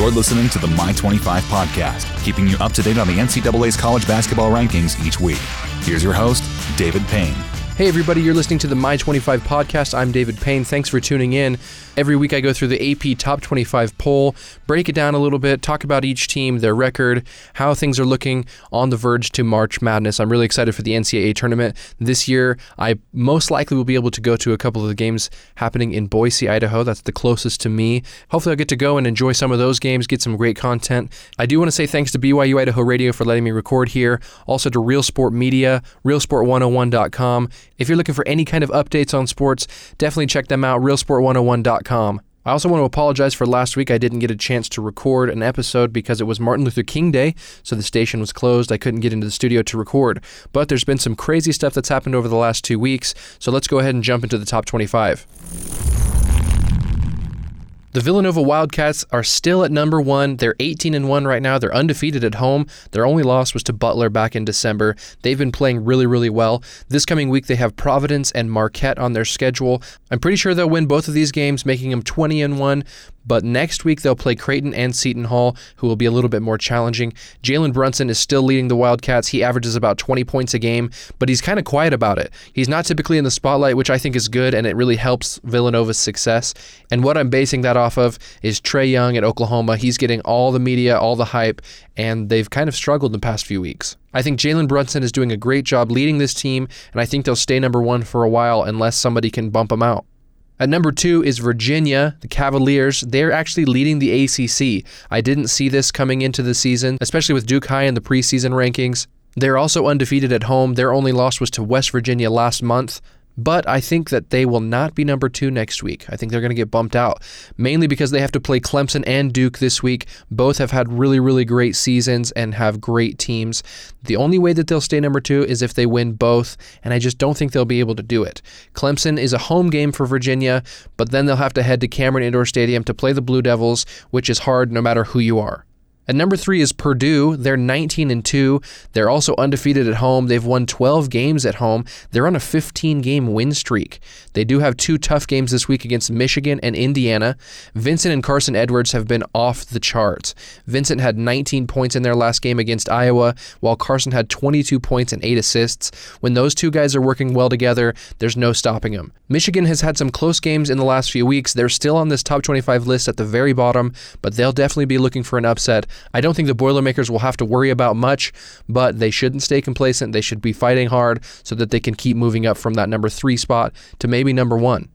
You're listening to the My 25 podcast, keeping you up to date on the NCAA's college basketball rankings each week. Here's your host, David Payne. Hey, everybody, you're listening to the My 25 podcast. I'm David Payne. Thanks for tuning in. Every week I go through the AP Top 25 poll, break it down a little bit, talk about each team, their record, how things are looking on the verge to March Madness. I'm really excited for the NCAA tournament. This year, I most likely will be able to go to a couple of the games happening in Boise, Idaho. That's the closest to me. Hopefully, I'll get to go and enjoy some of those games, get some great content. I do want to say thanks to BYU Idaho Radio for letting me record here, also to Real Sport Media, realsport101.com. If you're looking for any kind of updates on sports, definitely check them out, realsport101.com. I also want to apologize for last week. I didn't get a chance to record an episode because it was Martin Luther King Day, so the station was closed. I couldn't get into the studio to record. But there's been some crazy stuff that's happened over the last two weeks, so let's go ahead and jump into the top 25. The Villanova Wildcats are still at number one. They're 18 and 1 right now. They're undefeated at home. Their only loss was to Butler back in December. They've been playing really, really well. This coming week, they have Providence and Marquette on their schedule. I'm pretty sure they'll win both of these games, making them 20 and 1. But next week, they'll play Creighton and Seton Hall, who will be a little bit more challenging. Jalen Brunson is still leading the Wildcats. He averages about 20 points a game, but he's kind of quiet about it. He's not typically in the spotlight, which I think is good, and it really helps Villanova's success. And what I'm basing that off of is Trae Young at Oklahoma. He's getting all the media, all the hype, and they've kind of struggled in the past few weeks. I think Jalen Brunson is doing a great job leading this team, and I think they'll stay number one for a while unless somebody can bump them out. At number two is Virginia, the Cavaliers. They're actually leading the ACC. I didn't see this coming into the season, especially with Duke high in the preseason rankings. They're also undefeated at home. Their only loss was to West Virginia last month. But I think that they will not be number two next week. I think they're going to get bumped out, mainly because they have to play Clemson and Duke this week. Both have had really, really great seasons and have great teams. The only way that they'll stay number two is if they win both, and I just don't think they'll be able to do it. Clemson is a home game for Virginia, but then they'll have to head to Cameron Indoor Stadium to play the Blue Devils, which is hard no matter who you are. At number three is Purdue. They're 19 and 2. They're also undefeated at home. They've won 12 games at home. They're on a 15 game win streak. They do have two tough games this week against Michigan and Indiana. Vincent and Carsen Edwards have been off the charts. Vincent had 19 points in their last game against Iowa, while Carsen had 22 points and 8 assists. When those two guys are working well together, there's no stopping them. Michigan has had some close games in the last few weeks. They're still on this top 25 list at the very bottom, but they'll definitely be looking for an upset. I don't think the Boilermakers will have to worry about much, but they shouldn't stay complacent. They should be fighting hard so that they can keep moving up from that number three spot to maybe number one.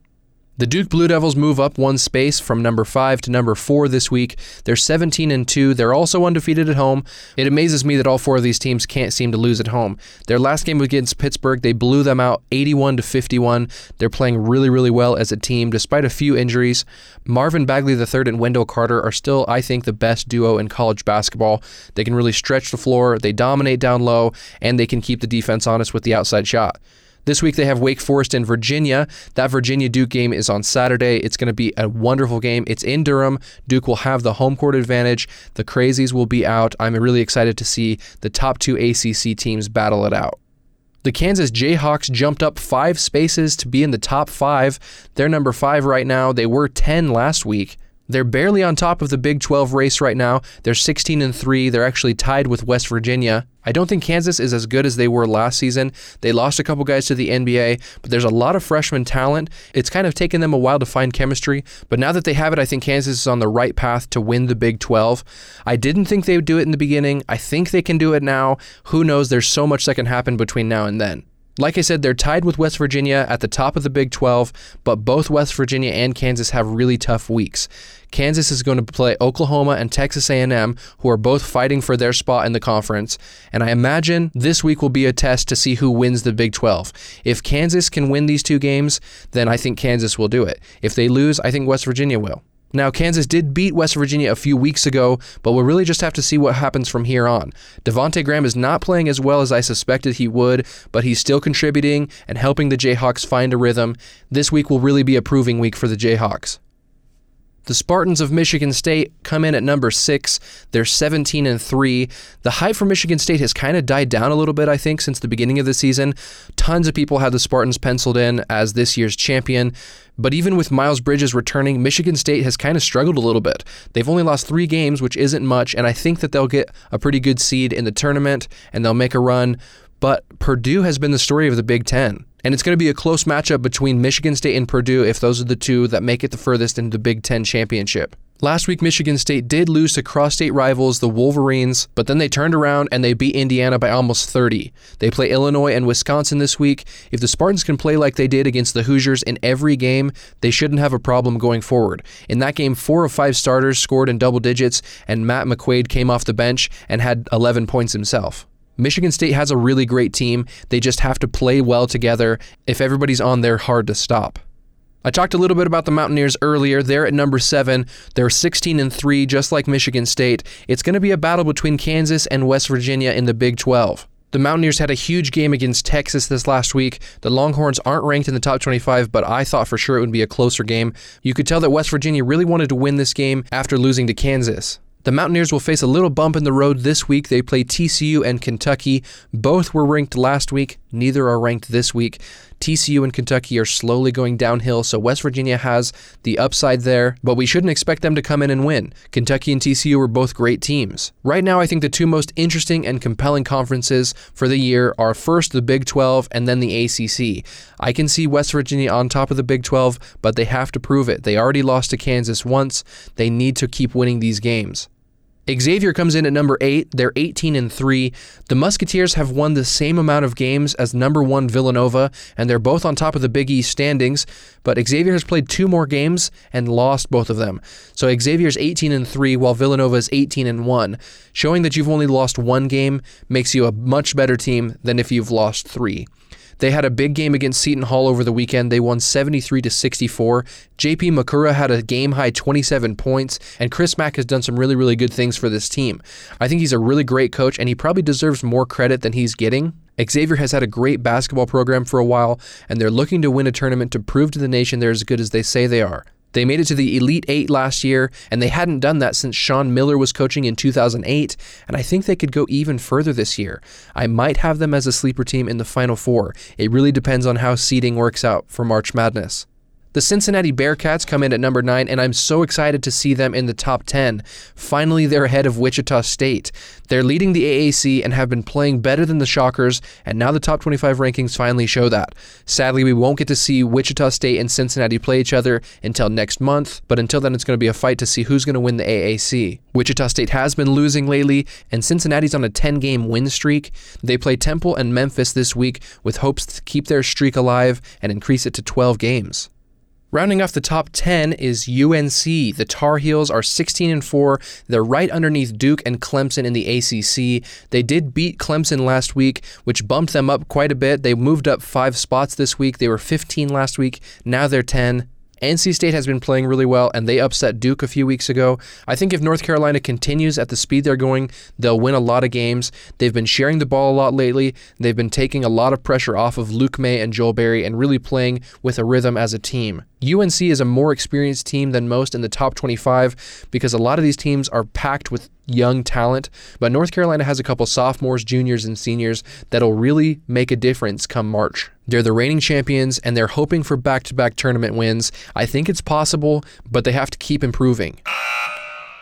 The Duke Blue Devils move up one space from number 5 to number 4 this week. They're 17 and 2. They're also undefeated at home. It amazes me that all four of these teams can't seem to lose at home. Their last game against Pittsburgh, they blew them out 81 to 51. They're playing really really well as a team despite a few injuries. Marvin Bagley III and Wendell Carter are still I think the best duo in college basketball. They can really stretch the floor, they dominate down low, and they can keep the defense honest with the outside shot. This week they have Wake Forest and Virginia. That Virginia Duke game is on Saturday. It's going to be a wonderful game. It's in Durham. Duke will have the home court advantage. The Crazies will be out. I'm really excited to see the top two ACC teams battle it out. The Kansas Jayhawks jumped up five spaces to be in the top five. They're number five right now. They were 10 last week. They're barely on top of the Big 12 race right now. They're 16 and 3. They're actually tied with West Virginia. I don't think Kansas is as good as they were last season. They lost a couple guys to the NBA, but there's a lot of freshman talent. It's kind of taken them a while to find chemistry, but now that they have it, I think Kansas is on the right path to win the Big 12. I didn't think they would do it in the beginning. I think they can do it now. Who knows? There's so much that can happen between now and then. Like I said, they're tied with West Virginia at the top of the Big 12, but both West Virginia and Kansas have really tough weeks. Kansas is going to play Oklahoma and Texas A&M, who are both fighting for their spot in the conference, and I imagine this week will be a test to see who wins the Big 12. If Kansas can win these two games, then I think Kansas will do it. If they lose, I think West Virginia will. Now, Kansas did beat West Virginia a few weeks ago, but we'll really just have to see what happens from here on. Devonte Graham is not playing as well as I suspected he would, but he's still contributing and helping the Jayhawks find a rhythm. This week will really be a proving week for the Jayhawks. The Spartans of Michigan State come in at number six. They're 17 and three. The hype for Michigan State has kind of died down a little bit, I think, since the beginning of the season. Tons of people had the Spartans penciled in as this year's champion. But even with Miles Bridges returning, Michigan State has kind of struggled a little bit. They've only lost three games, which isn't much, and I think that they'll get a pretty good seed in the tournament and they'll make a run. But Purdue has been the story of the Big Ten. And it's going to be a close matchup between Michigan State and Purdue if those are the two that make it the furthest into the Big Ten championship. Last week, Michigan State did lose to cross state rivals, the Wolverines, but then they turned around and they beat Indiana by almost 30. They play Illinois and Wisconsin this week. If the Spartans can play like they did against the Hoosiers in every game, they shouldn't have a problem going forward. In that game, four of five starters scored in double digits, and Matt McQuaid came off the bench and had 11 points himself. Michigan State has a really great team. They just have to play well together. If everybody's on there, hard to stop. I talked a little bit about the Mountaineers earlier. They're at number seven. They're 16 and three, just like Michigan State. It's going to be a battle between Kansas and West Virginia in the Big 12. The Mountaineers had a huge game against Texas this last week. The Longhorns aren't ranked in the top 25, but I thought for sure it would be a closer game. You could tell that West Virginia really wanted to win this game after losing to Kansas. The Mountaineers will face a little bump in the road this week. They play TCU and Kentucky. Both were ranked last week, neither are ranked this week. TCU and Kentucky are slowly going downhill, so West Virginia has the upside there, but we shouldn't expect them to come in and win. Kentucky and TCU are both great teams. Right now, I think the two most interesting and compelling conferences for the year are first the Big 12 and then the ACC. I can see West Virginia on top of the Big 12, but they have to prove it. They already lost to Kansas once. They need to keep winning these games. Xavier comes in at number 8. They're 18 and 3. The Musketeers have won the same amount of games as number 1 Villanova and they're both on top of the Big East standings, but Xavier has played two more games and lost both of them. So Xavier's 18 and 3 while Villanova is 18 and 1. Showing that you've only lost one game makes you a much better team than if you've lost 3. They had a big game against Seton Hall over the weekend. They won 73 to 64. JP Macura had a game high 27 points, and Chris Mack has done some really, really good things for this team. I think he's a really great coach, and he probably deserves more credit than he's getting. Xavier has had a great basketball program for a while, and they're looking to win a tournament to prove to the nation they're as good as they say they are. They made it to the Elite Eight last year, and they hadn't done that since Sean Miller was coaching in 2008, and I think they could go even further this year. I might have them as a sleeper team in the Final Four. It really depends on how seeding works out for March Madness. The Cincinnati Bearcats come in at number 9, and I'm so excited to see them in the top 10. Finally, they're ahead of Wichita State. They're leading the AAC and have been playing better than the Shockers, and now the top 25 rankings finally show that. Sadly, we won't get to see Wichita State and Cincinnati play each other until next month, but until then, it's going to be a fight to see who's going to win the AAC. Wichita State has been losing lately, and Cincinnati's on a 10 game win streak. They play Temple and Memphis this week with hopes to keep their streak alive and increase it to 12 games. Rounding off the top 10 is UNC. The Tar Heels are 16 and 4. They're right underneath Duke and Clemson in the ACC. They did beat Clemson last week, which bumped them up quite a bit. They moved up 5 spots this week. They were 15 last week. Now they're 10. NC State has been playing really well, and they upset Duke a few weeks ago. I think if North Carolina continues at the speed they're going, they'll win a lot of games. They've been sharing the ball a lot lately. They've been taking a lot of pressure off of Luke Maye and Joel Berry and really playing with a rhythm as a team. UNC is a more experienced team than most in the top 25 because a lot of these teams are packed with young talent, but North Carolina has a couple sophomores, juniors, and seniors that'll really make a difference come March. They're the reigning champions and they're hoping for back to back tournament wins. I think it's possible, but they have to keep improving.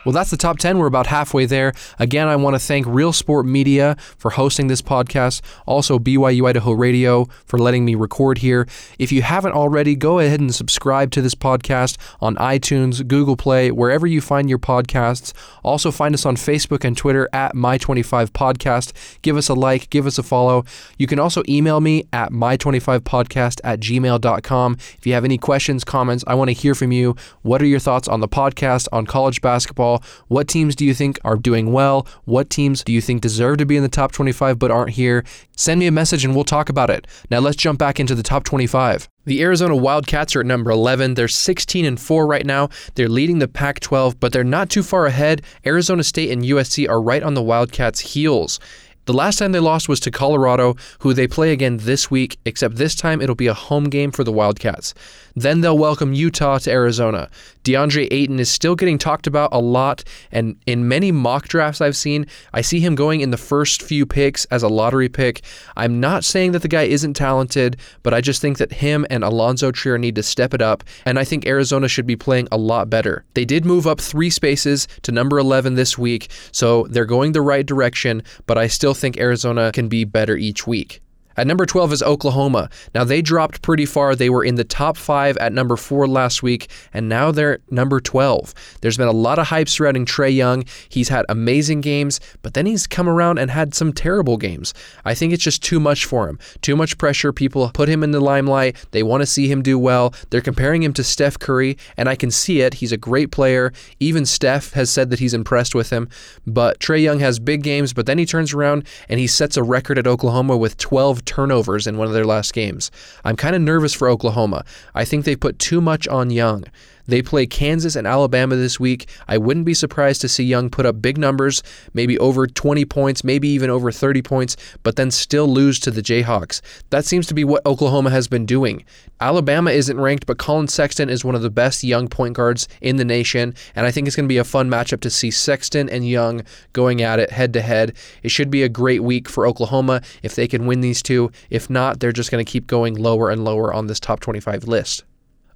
Well, that's the top 10. We're about halfway there. Again, I want to thank Real Sport Media for hosting this podcast, also BYU Idaho Radio for letting me record here. If you haven't already, go ahead and subscribe to this podcast on iTunes, Google Play, wherever you find your podcasts. Also, find us on Facebook and Twitter at My25Podcast. Give us a like, give us a follow. You can also email me at My25Podcast at gmail.com. If you have any questions, comments, I want to hear from you. What are your thoughts on the podcast, on college basketball? What teams do you think are doing well? What teams do you think deserve to be in the top 25 but aren't here? Send me a message and we'll talk about it. Now let's jump back into the top 25. The Arizona Wildcats are at number 11. They're 16 and 4 right now. They're leading the Pac 12, but they're not too far ahead. Arizona State and USC are right on the Wildcats' heels. The last time they lost was to Colorado, who they play again this week, except this time it'll be a home game for the Wildcats. Then they'll welcome Utah to Arizona. DeAndre Ayton is still getting talked about a lot, and in many mock drafts I've seen, I see him going in the first few picks as a lottery pick. I'm not saying that the guy isn't talented, but I just think that him and Alonzo Trier need to step it up, and I think Arizona should be playing a lot better. They did move up three spaces to number 11 this week, so they're going the right direction, but I still think Arizona can be better each week. At number 12 is Oklahoma. Now, they dropped pretty far. They were in the top five at number four last week, and now they're number 12. There's been a lot of hype surrounding Trae Young. He's had amazing games, but then he's come around and had some terrible games. I think it's just too much for him. Too much pressure. People put him in the limelight. They want to see him do well. They're comparing him to Steph Curry, and I can see it. He's a great player. Even Steph has said that he's impressed with him. But Trae Young has big games, but then he turns around and he sets a record at Oklahoma with 12 turnovers in one of their last games. I'm kind of nervous for Oklahoma. I think they put too much on Young. They play Kansas and Alabama this week. I wouldn't be surprised to see Young put up big numbers, maybe over 20 points, maybe even over 30 points, but then still lose to the Jayhawks. That seems to be what Oklahoma has been doing. Alabama isn't ranked, but Collin Sexton is one of the best young point guards in the nation, and I think it's going to be a fun matchup to see Sexton and Young going at it head to head. It should be a great week for Oklahoma if they can win these two. If not, they're just going to keep going lower and lower on this top 25 list.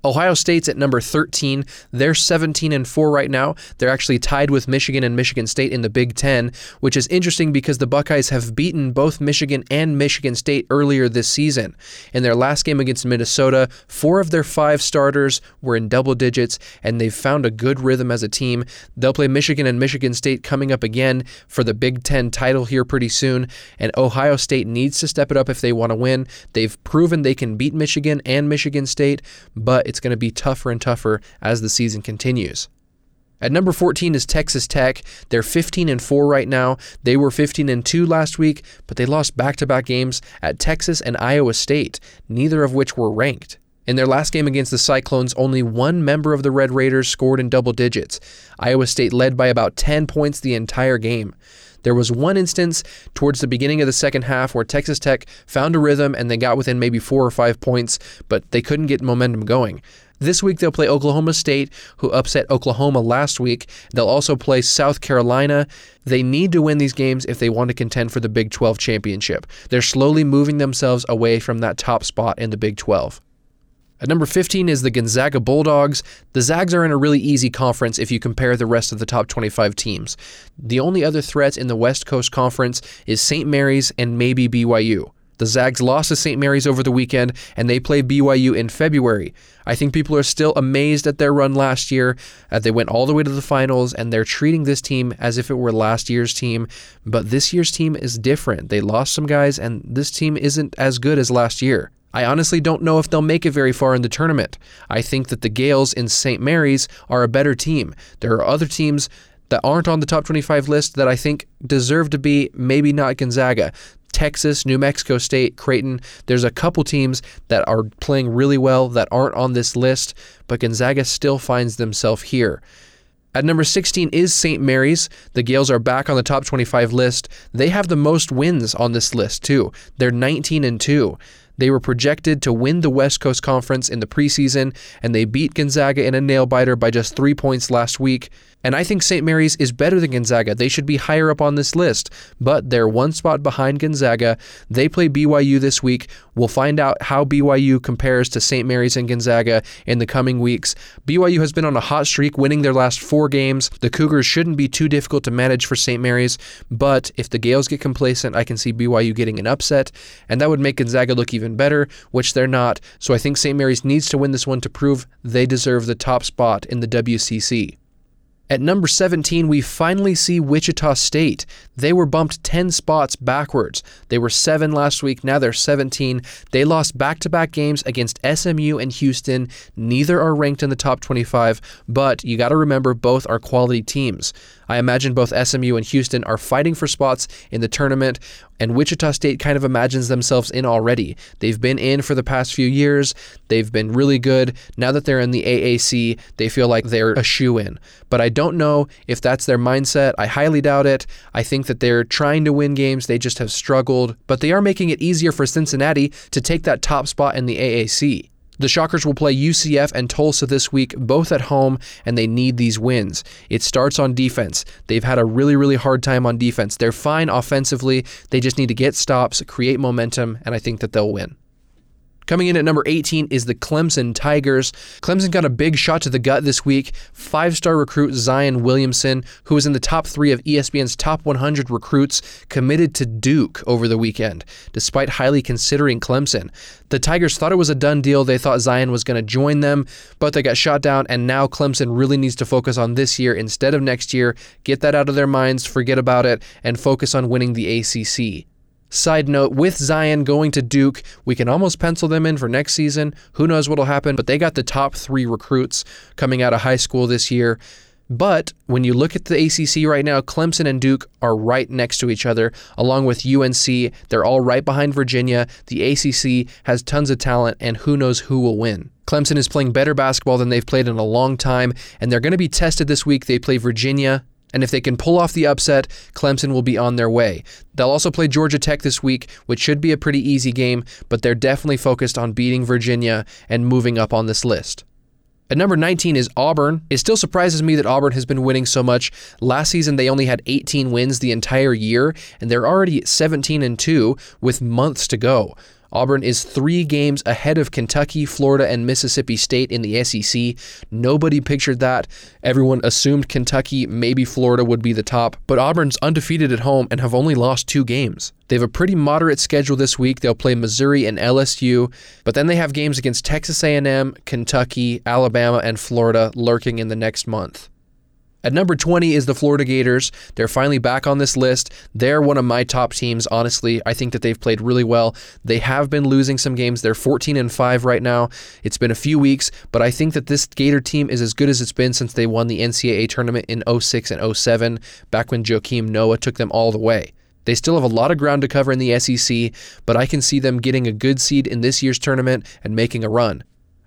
Ohio State's at number 13. They're 17 and 4 right now. They're actually tied with Michigan and Michigan State in the Big 10, which is interesting because the Buckeyes have beaten both Michigan and Michigan State earlier this season. In their last game against Minnesota, 4 of their 5 starters were in double digits and they've found a good rhythm as a team. They'll play Michigan and Michigan State coming up again for the Big 10 title here pretty soon, and Ohio State needs to step it up if they want to win. They've proven they can beat Michigan and Michigan State, but it's going to be tougher and tougher as the season continues. At number 14 is Texas Tech. They're 15 and 4 right now. They were 15 and 2 last week, but they lost back-to-back games at Texas and Iowa State, neither of which were ranked. In their last game against the Cyclones, only one member of the Red Raiders scored in double digits. Iowa State led by about 10 points the entire game. There was one instance towards the beginning of the second half where Texas Tech found a rhythm and they got within maybe four or five points, but they couldn't get momentum going. This week they'll play Oklahoma State, who upset Oklahoma last week. They'll also play South Carolina. They need to win these games if they want to contend for the Big 12 championship. They're slowly moving themselves away from that top spot in the Big 12. At number 15 is the Gonzaga Bulldogs. The Zags are in a really easy conference if you compare the rest of the top 25 teams. The only other threat in the West Coast Conference is St. Mary's and maybe BYU. The Zags lost to St. Mary's over the weekend, and they play BYU in February. I think people are still amazed at their run last year. Uh, they went all the way to the finals, and they're treating this team as if it were last year's team. But this year's team is different. They lost some guys, and this team isn't as good as last year. I honestly don't know if they'll make it very far in the tournament. I think that the Gaels in St. Mary's are a better team. There are other teams that aren't on the top 25 list that I think deserve to be, maybe not Gonzaga. Texas, New Mexico State, Creighton. There's a couple teams that are playing really well that aren't on this list, but Gonzaga still finds themselves here. At number 16 is St. Mary's. The Gaels are back on the top 25 list. They have the most wins on this list, too. They're 19 and 2. They were projected to win the West Coast Conference in the preseason, and they beat Gonzaga in a nail biter by just three points last week. And I think St. Mary's is better than Gonzaga. They should be higher up on this list, but they're one spot behind Gonzaga. They play BYU this week. We'll find out how BYU compares to St. Mary's and Gonzaga in the coming weeks. BYU has been on a hot streak, winning their last four games. The Cougars shouldn't be too difficult to manage for St. Mary's, but if the Gaels get complacent, I can see BYU getting an upset, and that would make Gonzaga look even better, which they're not. So I think St. Mary's needs to win this one to prove they deserve the top spot in the WCC. At number 17, we finally see Wichita State. They were bumped 10 spots backwards. They were 7 last week, now they're 17. They lost back to back games against SMU and Houston. Neither are ranked in the top 25, but you got to remember both are quality teams. I imagine both SMU and Houston are fighting for spots in the tournament. and Wichita State kind of imagines themselves in already. They've been in for the past few years. They've been really good. Now that they're in the AAC, they feel like they're a shoe in. But I don't know if that's their mindset. I highly doubt it. I think that they're trying to win games. They just have struggled. But they are making it easier for Cincinnati to take that top spot in the AAC. The Shockers will play UCF and Tulsa this week, both at home, and they need these wins. It starts on defense. They've had a really, really hard time on defense. They're fine offensively. They just need to get stops, create momentum, and I think that they'll win. Coming in at number 18 is the Clemson Tigers. Clemson got a big shot to the gut this week. Five star recruit Zion Williamson, who was in the top three of ESPN's top 100 recruits, committed to Duke over the weekend, despite highly considering Clemson. The Tigers thought it was a done deal. They thought Zion was going to join them, but they got shot down, and now Clemson really needs to focus on this year instead of next year. Get that out of their minds, forget about it, and focus on winning the ACC. Side note, with Zion going to Duke, we can almost pencil them in for next season. Who knows what'll happen, but they got the top three recruits coming out of high school this year. But when you look at the ACC right now, Clemson and Duke are right next to each other, along with UNC. They're all right behind Virginia. The ACC has tons of talent, and who knows who will win. Clemson is playing better basketball than they've played in a long time, and they're going to be tested this week. They play Virginia and if they can pull off the upset, Clemson will be on their way. They'll also play Georgia Tech this week, which should be a pretty easy game, but they're definitely focused on beating Virginia and moving up on this list. At number 19 is Auburn. It still surprises me that Auburn has been winning so much. Last season they only had 18 wins the entire year, and they're already 17 and 2 with months to go. Auburn is three games ahead of Kentucky, Florida, and Mississippi State in the SEC. Nobody pictured that. Everyone assumed Kentucky, maybe Florida would be the top, but Auburn's undefeated at home and have only lost two games. They have a pretty moderate schedule this week. They'll play Missouri and LSU, but then they have games against Texas A&M, Kentucky, Alabama, and Florida lurking in the next month. At number 20 is the Florida Gators. They're finally back on this list. They're one of my top teams, honestly. I think that they've played really well. They have been losing some games. They're 14 and 5 right now. It's been a few weeks, but I think that this Gator team is as good as it's been since they won the NCAA tournament in 06 and 07, back when Joakim Noah took them all the way. They still have a lot of ground to cover in the SEC, but I can see them getting a good seed in this year's tournament and making a run.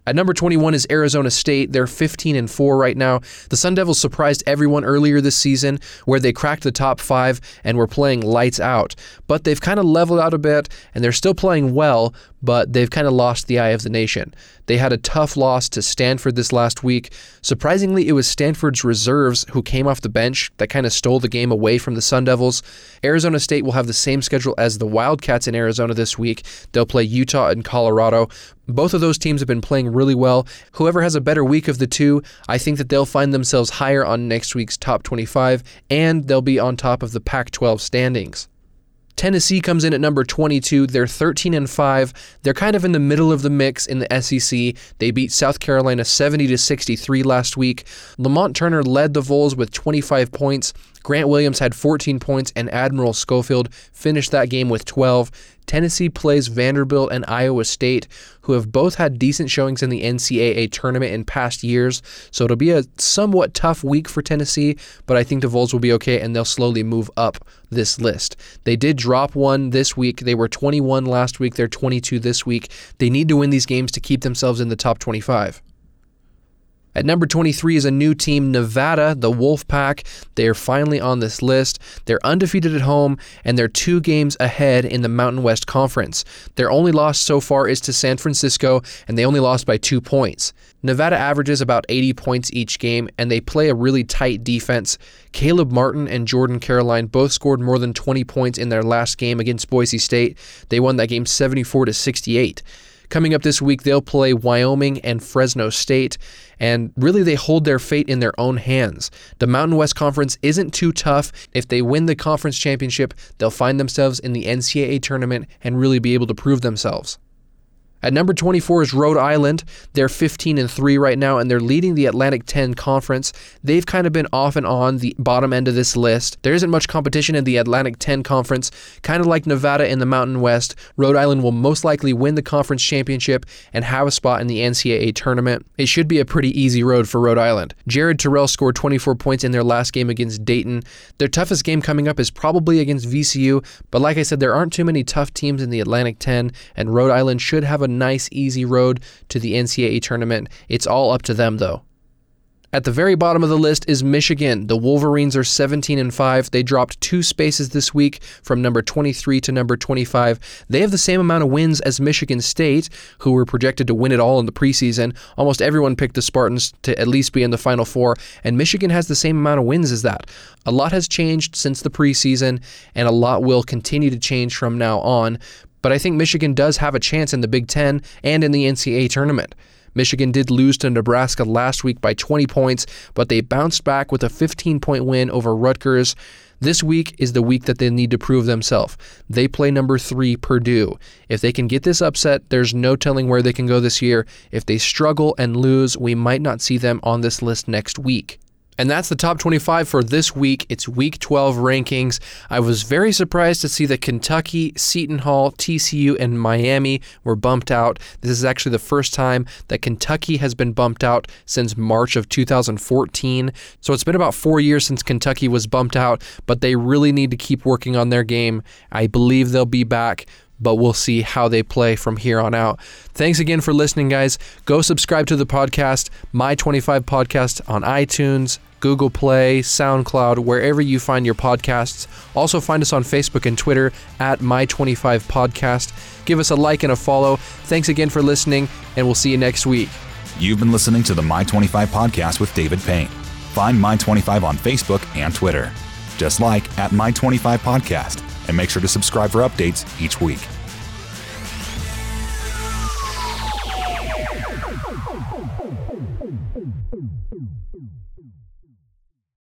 At number 21 is Arizona State. They're 15 and 4 right now. The Sun Devils surprised everyone earlier this season where they cracked the top 5 and were playing lights out. But they've kind of leveled out a bit and they're still playing well, but they've kind of lost the eye of the nation. They had a tough loss to Stanford this last week. Surprisingly, it was Stanford's reserves who came off the bench that kind of stole the game away from the Sun Devils. Arizona State will have the same schedule as the Wildcats in Arizona this week. They'll play Utah and Colorado. Both of those teams have been playing really well. Whoever has a better week of the two, I think that they'll find themselves higher on next week's top 25 and they'll be on top of the Pac 12 standings. Tennessee comes in at number 22. They're 13 and 5. They're kind of in the middle of the mix in the SEC. They beat South Carolina 70 to 63 last week. Lamonte Turner led the Vols with 25 points. Grant Williams had 14 points, and Admiral Schofield finished that game with 12. Tennessee plays Vanderbilt and Iowa State, who have both had decent showings in the NCAA tournament in past years. So it'll be a somewhat tough week for Tennessee, but I think the Vols will be okay and they'll slowly move up this list. They did drop one this week. They were 21 last week, they're 22 this week. They need to win these games to keep themselves in the top 25. At number 23 is a new team, Nevada, the Wolfpack. They are finally on this list. They're undefeated at home, and they're two games ahead in the Mountain West Conference. Their only loss so far is to San Francisco, and they only lost by two points. Nevada averages about 80 points each game, and they play a really tight defense. Caleb Martin and Jordan Caroline both scored more than 20 points in their last game against Boise State. They won that game 74 to 68. Coming up this week, they'll play Wyoming and Fresno State, and really they hold their fate in their own hands. The Mountain West Conference isn't too tough. If they win the conference championship, they'll find themselves in the NCAA tournament and really be able to prove themselves. At number 24 is Rhode Island. They're 15 and 3 right now and they're leading the Atlantic 10 conference. They've kind of been off and on the bottom end of this list. There isn't much competition in the Atlantic 10 conference. Kind of like Nevada in the Mountain West, Rhode Island will most likely win the conference championship and have a spot in the NCAA tournament. It should be a pretty easy road for Rhode Island. Jared Terrell scored 24 points in their last game against Dayton. Their toughest game coming up is probably against VCU, but like I said, there aren't too many tough teams in the Atlantic 10, and Rhode Island should have a nice, easy road to the NCAA tournament. It's all up to them, though. At the very bottom of the list is Michigan. The Wolverines are 17 and 5. They dropped two spaces this week from number 23 to number 25. They have the same amount of wins as Michigan State, who were projected to win it all in the preseason. Almost everyone picked the Spartans to at least be in the Final Four, and Michigan has the same amount of wins as that. A lot has changed since the preseason, and a lot will continue to change from now on. But I think Michigan does have a chance in the Big Ten and in the NCAA tournament. Michigan did lose to Nebraska last week by 20 points, but they bounced back with a 15 point win over Rutgers. This week is the week that they need to prove themselves. They play number three, Purdue. If they can get this upset, there's no telling where they can go this year. If they struggle and lose, we might not see them on this list next week. And that's the top 25 for this week. It's week 12 rankings. I was very surprised to see that Kentucky, Seton Hall, TCU, and Miami were bumped out. This is actually the first time that Kentucky has been bumped out since March of 2014. So it's been about four years since Kentucky was bumped out, but they really need to keep working on their game. I believe they'll be back but we'll see how they play from here on out. Thanks again for listening, guys. Go subscribe to the podcast, My 25 Podcast, on iTunes, Google Play, SoundCloud, wherever you find your podcasts. Also, find us on Facebook and Twitter at My25 Podcast. Give us a like and a follow. Thanks again for listening, and we'll see you next week. You've been listening to the My 25 Podcast with David Payne. Find My 25 on Facebook and Twitter. Just like at My 25 Podcast and make sure to subscribe for updates each week.